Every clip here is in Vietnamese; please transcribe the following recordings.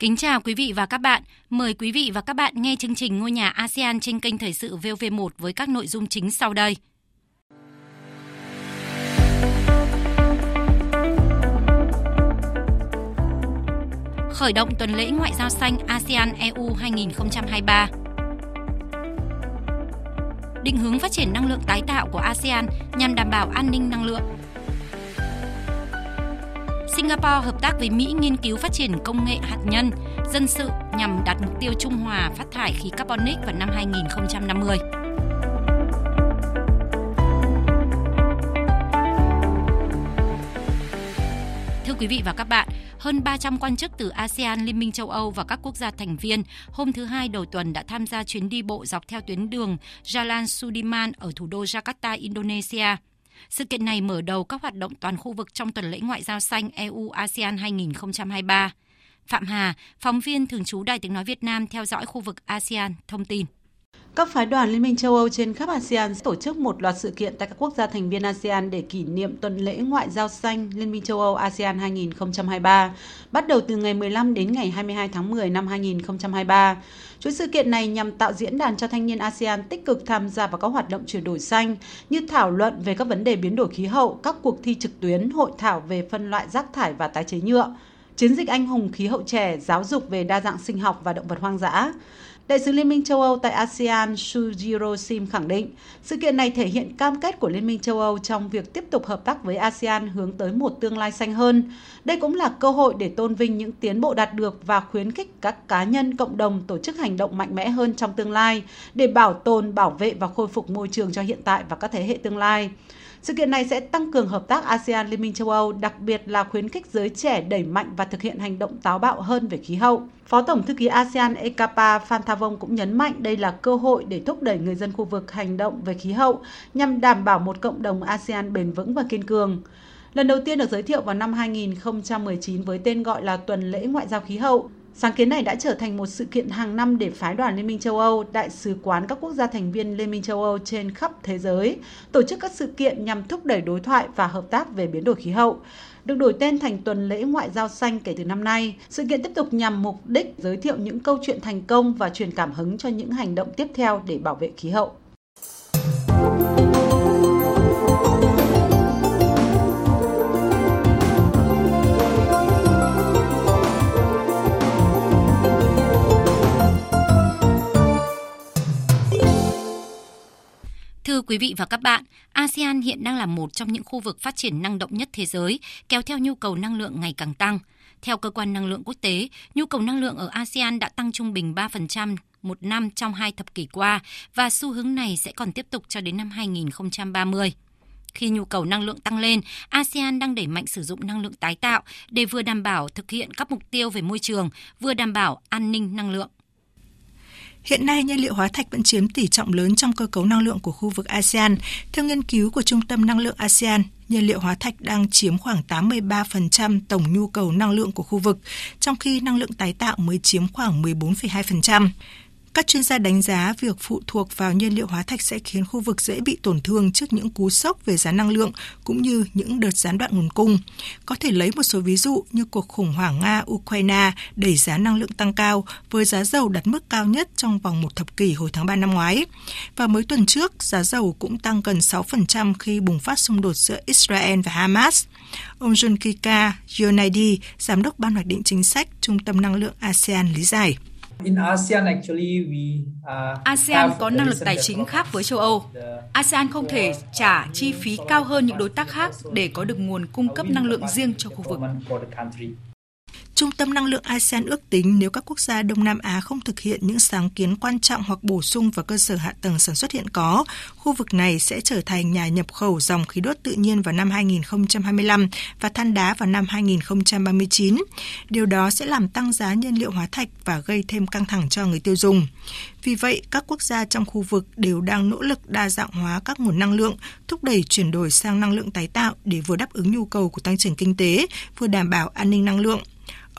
Kính chào quý vị và các bạn. Mời quý vị và các bạn nghe chương trình Ngôi nhà ASEAN trên kênh Thời sự VV1 với các nội dung chính sau đây. Khởi động tuần lễ ngoại giao xanh ASEAN EU 2023. Định hướng phát triển năng lượng tái tạo của ASEAN nhằm đảm bảo an ninh năng lượng. Singapore hợp tác với Mỹ nghiên cứu phát triển công nghệ hạt nhân, dân sự nhằm đạt mục tiêu trung hòa phát thải khí carbonic vào năm 2050. Thưa quý vị và các bạn, hơn 300 quan chức từ ASEAN, Liên minh châu Âu và các quốc gia thành viên hôm thứ Hai đầu tuần đã tham gia chuyến đi bộ dọc theo tuyến đường Jalan Sudirman ở thủ đô Jakarta, Indonesia. Sự kiện này mở đầu các hoạt động toàn khu vực trong tuần lễ ngoại giao xanh EU ASEAN 2023. Phạm Hà, phóng viên thường trú Đài Tiếng Nói Việt Nam theo dõi khu vực ASEAN, thông tin. Các phái đoàn Liên minh châu Âu trên khắp ASEAN tổ chức một loạt sự kiện tại các quốc gia thành viên ASEAN để kỷ niệm tuần lễ ngoại giao xanh Liên minh châu Âu ASEAN 2023, bắt đầu từ ngày 15 đến ngày 22 tháng 10 năm 2023. Chuỗi sự kiện này nhằm tạo diễn đàn cho thanh niên ASEAN tích cực tham gia vào các hoạt động chuyển đổi xanh như thảo luận về các vấn đề biến đổi khí hậu, các cuộc thi trực tuyến, hội thảo về phân loại rác thải và tái chế nhựa, chiến dịch anh hùng khí hậu trẻ, giáo dục về đa dạng sinh học và động vật hoang dã. Đại sứ Liên minh châu Âu tại ASEAN Sujiro Sim khẳng định, sự kiện này thể hiện cam kết của Liên minh châu Âu trong việc tiếp tục hợp tác với ASEAN hướng tới một tương lai xanh hơn. Đây cũng là cơ hội để tôn vinh những tiến bộ đạt được và khuyến khích các cá nhân, cộng đồng tổ chức hành động mạnh mẽ hơn trong tương lai để bảo tồn, bảo vệ và khôi phục môi trường cho hiện tại và các thế hệ tương lai. Sự kiện này sẽ tăng cường hợp tác ASEAN Liên minh châu Âu, đặc biệt là khuyến khích giới trẻ đẩy mạnh và thực hiện hành động táo bạo hơn về khí hậu. Phó Tổng thư ký ASEAN Ekapa Phan Thavong cũng nhấn mạnh đây là cơ hội để thúc đẩy người dân khu vực hành động về khí hậu nhằm đảm bảo một cộng đồng ASEAN bền vững và kiên cường. Lần đầu tiên được giới thiệu vào năm 2019 với tên gọi là Tuần lễ Ngoại giao khí hậu, Sáng kiến này đã trở thành một sự kiện hàng năm để phái đoàn Liên minh châu Âu, đại sứ quán các quốc gia thành viên Liên minh châu Âu trên khắp thế giới tổ chức các sự kiện nhằm thúc đẩy đối thoại và hợp tác về biến đổi khí hậu. Được đổi tên thành tuần lễ ngoại giao xanh kể từ năm nay, sự kiện tiếp tục nhằm mục đích giới thiệu những câu chuyện thành công và truyền cảm hứng cho những hành động tiếp theo để bảo vệ khí hậu. Quý vị và các bạn, ASEAN hiện đang là một trong những khu vực phát triển năng động nhất thế giới, kéo theo nhu cầu năng lượng ngày càng tăng. Theo cơ quan năng lượng quốc tế, nhu cầu năng lượng ở ASEAN đã tăng trung bình 3% một năm trong hai thập kỷ qua và xu hướng này sẽ còn tiếp tục cho đến năm 2030. Khi nhu cầu năng lượng tăng lên, ASEAN đang đẩy mạnh sử dụng năng lượng tái tạo để vừa đảm bảo thực hiện các mục tiêu về môi trường, vừa đảm bảo an ninh năng lượng. Hiện nay, nhiên liệu hóa thạch vẫn chiếm tỷ trọng lớn trong cơ cấu năng lượng của khu vực ASEAN. Theo nghiên cứu của Trung tâm Năng lượng ASEAN, nhiên liệu hóa thạch đang chiếm khoảng 83% tổng nhu cầu năng lượng của khu vực, trong khi năng lượng tái tạo mới chiếm khoảng 14,2%. Các chuyên gia đánh giá việc phụ thuộc vào nhiên liệu hóa thạch sẽ khiến khu vực dễ bị tổn thương trước những cú sốc về giá năng lượng cũng như những đợt gián đoạn nguồn cung. Có thể lấy một số ví dụ như cuộc khủng hoảng Nga-Ukraine đẩy giá năng lượng tăng cao với giá dầu đạt mức cao nhất trong vòng một thập kỷ hồi tháng 3 năm ngoái. Và mới tuần trước, giá dầu cũng tăng gần 6% khi bùng phát xung đột giữa Israel và Hamas. Ông John Kika Yonaidi, Giám đốc Ban hoạch định chính sách Trung tâm Năng lượng ASEAN lý giải. ASEAN có năng lực tài chính khác với châu Âu. ASEAN không thể trả chi phí cao hơn những đối tác khác để có được nguồn cung cấp năng lượng riêng cho khu vực. Trung tâm Năng lượng ASEAN ước tính nếu các quốc gia Đông Nam Á không thực hiện những sáng kiến quan trọng hoặc bổ sung vào cơ sở hạ tầng sản xuất hiện có, khu vực này sẽ trở thành nhà nhập khẩu dòng khí đốt tự nhiên vào năm 2025 và than đá vào năm 2039. Điều đó sẽ làm tăng giá nhiên liệu hóa thạch và gây thêm căng thẳng cho người tiêu dùng. Vì vậy, các quốc gia trong khu vực đều đang nỗ lực đa dạng hóa các nguồn năng lượng, thúc đẩy chuyển đổi sang năng lượng tái tạo để vừa đáp ứng nhu cầu của tăng trưởng kinh tế, vừa đảm bảo an ninh năng lượng.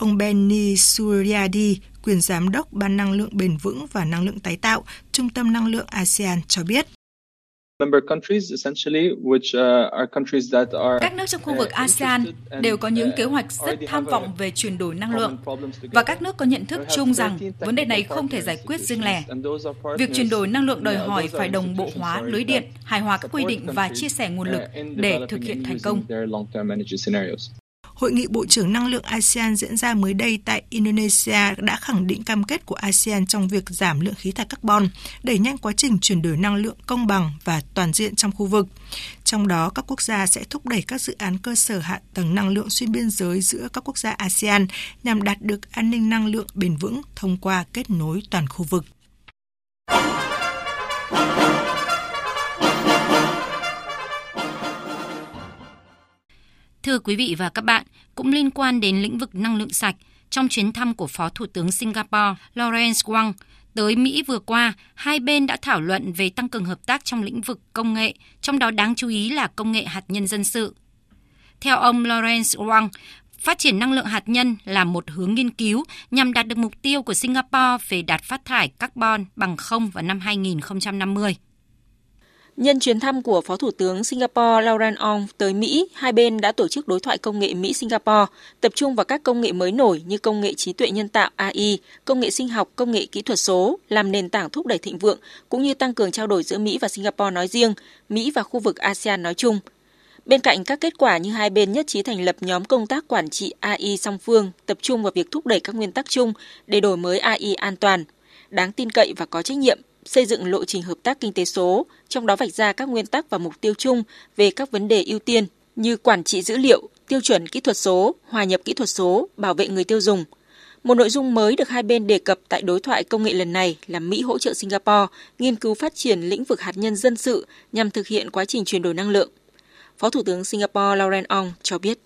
Ông Benny Suryadi, quyền giám đốc Ban năng lượng bền vững và năng lượng tái tạo, Trung tâm năng lượng ASEAN cho biết. Các nước trong khu vực ASEAN đều có những kế hoạch rất tham vọng về chuyển đổi năng lượng và các nước có nhận thức chung rằng vấn đề này không thể giải quyết riêng lẻ. Việc chuyển đổi năng lượng đòi hỏi phải đồng bộ hóa lưới điện, hài hòa các quy định và chia sẻ nguồn lực để thực hiện thành công. Hội nghị Bộ trưởng Năng lượng ASEAN diễn ra mới đây tại Indonesia đã khẳng định cam kết của ASEAN trong việc giảm lượng khí thải carbon, đẩy nhanh quá trình chuyển đổi năng lượng công bằng và toàn diện trong khu vực. Trong đó, các quốc gia sẽ thúc đẩy các dự án cơ sở hạ tầng năng lượng xuyên biên giới giữa các quốc gia ASEAN nhằm đạt được an ninh năng lượng bền vững thông qua kết nối toàn khu vực. Thưa quý vị và các bạn, cũng liên quan đến lĩnh vực năng lượng sạch, trong chuyến thăm của Phó Thủ tướng Singapore Lawrence Wong tới Mỹ vừa qua, hai bên đã thảo luận về tăng cường hợp tác trong lĩnh vực công nghệ, trong đó đáng chú ý là công nghệ hạt nhân dân sự. Theo ông Lawrence Wong, phát triển năng lượng hạt nhân là một hướng nghiên cứu nhằm đạt được mục tiêu của Singapore về đạt phát thải carbon bằng không vào năm 2050. Nhân chuyến thăm của Phó Thủ tướng Singapore Lauren Ong tới Mỹ, hai bên đã tổ chức đối thoại công nghệ Mỹ-Singapore, tập trung vào các công nghệ mới nổi như công nghệ trí tuệ nhân tạo AI, công nghệ sinh học, công nghệ kỹ thuật số, làm nền tảng thúc đẩy thịnh vượng, cũng như tăng cường trao đổi giữa Mỹ và Singapore nói riêng, Mỹ và khu vực ASEAN nói chung. Bên cạnh các kết quả như hai bên nhất trí thành lập nhóm công tác quản trị AI song phương, tập trung vào việc thúc đẩy các nguyên tắc chung để đổi mới AI an toàn, đáng tin cậy và có trách nhiệm, xây dựng lộ trình hợp tác kinh tế số, trong đó vạch ra các nguyên tắc và mục tiêu chung về các vấn đề ưu tiên như quản trị dữ liệu, tiêu chuẩn kỹ thuật số, hòa nhập kỹ thuật số, bảo vệ người tiêu dùng. Một nội dung mới được hai bên đề cập tại đối thoại công nghệ lần này là Mỹ hỗ trợ Singapore nghiên cứu phát triển lĩnh vực hạt nhân dân sự nhằm thực hiện quá trình chuyển đổi năng lượng. Phó Thủ tướng Singapore Lauren Ong cho biết.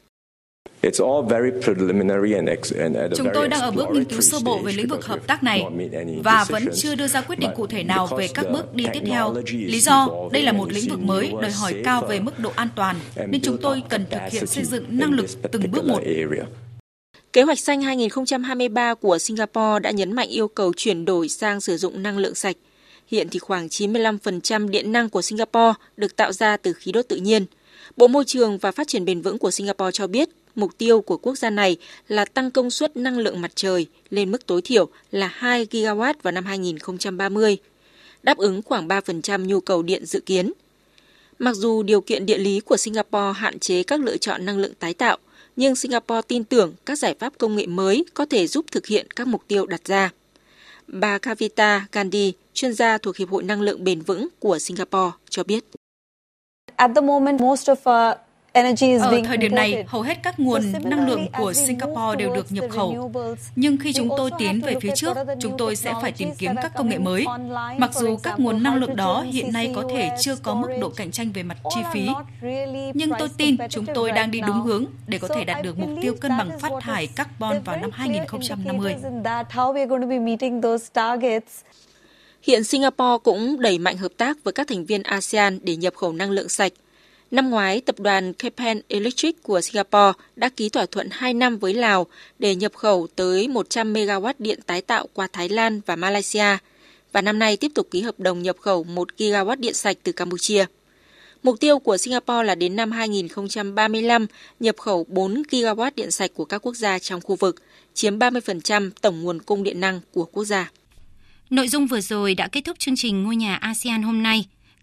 Chúng tôi đang ở bước nghiên cứu sơ bộ về lĩnh vực hợp tác này và vẫn chưa đưa ra quyết định cụ thể nào về các bước đi tiếp theo. Lý do, đây là một lĩnh vực mới đòi hỏi cao về mức độ an toàn, nên chúng tôi cần thực hiện xây dựng năng lực từng bước một. Kế hoạch xanh 2023 của Singapore đã nhấn mạnh yêu cầu chuyển đổi sang sử dụng năng lượng sạch. Hiện thì khoảng 95% điện năng của Singapore được tạo ra từ khí đốt tự nhiên. Bộ Môi trường và Phát triển bền vững của Singapore cho biết Mục tiêu của quốc gia này là tăng công suất năng lượng mặt trời lên mức tối thiểu là 2 gigawatt vào năm 2030, đáp ứng khoảng 3% nhu cầu điện dự kiến. Mặc dù điều kiện địa lý của Singapore hạn chế các lựa chọn năng lượng tái tạo, nhưng Singapore tin tưởng các giải pháp công nghệ mới có thể giúp thực hiện các mục tiêu đặt ra. Bà Kavita Gandhi, chuyên gia thuộc Hiệp hội Năng lượng Bền vững của Singapore, cho biết. At the moment, most of our ở thời điểm này, hầu hết các nguồn năng lượng của Singapore đều được nhập khẩu. Nhưng khi chúng tôi tiến về phía trước, chúng tôi sẽ phải tìm kiếm các công nghệ mới. Mặc dù các nguồn năng lượng đó hiện nay có thể chưa có mức độ cạnh tranh về mặt chi phí, nhưng tôi tin chúng tôi đang đi đúng hướng để có thể đạt được mục tiêu cân bằng phát thải carbon vào năm 2050. Hiện Singapore cũng đẩy mạnh hợp tác với các thành viên ASEAN để nhập khẩu năng lượng sạch Năm ngoái, tập đoàn Kepen Electric của Singapore đã ký thỏa thuận 2 năm với Lào để nhập khẩu tới 100 MW điện tái tạo qua Thái Lan và Malaysia, và năm nay tiếp tục ký hợp đồng nhập khẩu 1 GW điện sạch từ Campuchia. Mục tiêu của Singapore là đến năm 2035 nhập khẩu 4 GW điện sạch của các quốc gia trong khu vực, chiếm 30% tổng nguồn cung điện năng của quốc gia. Nội dung vừa rồi đã kết thúc chương trình Ngôi nhà ASEAN hôm nay.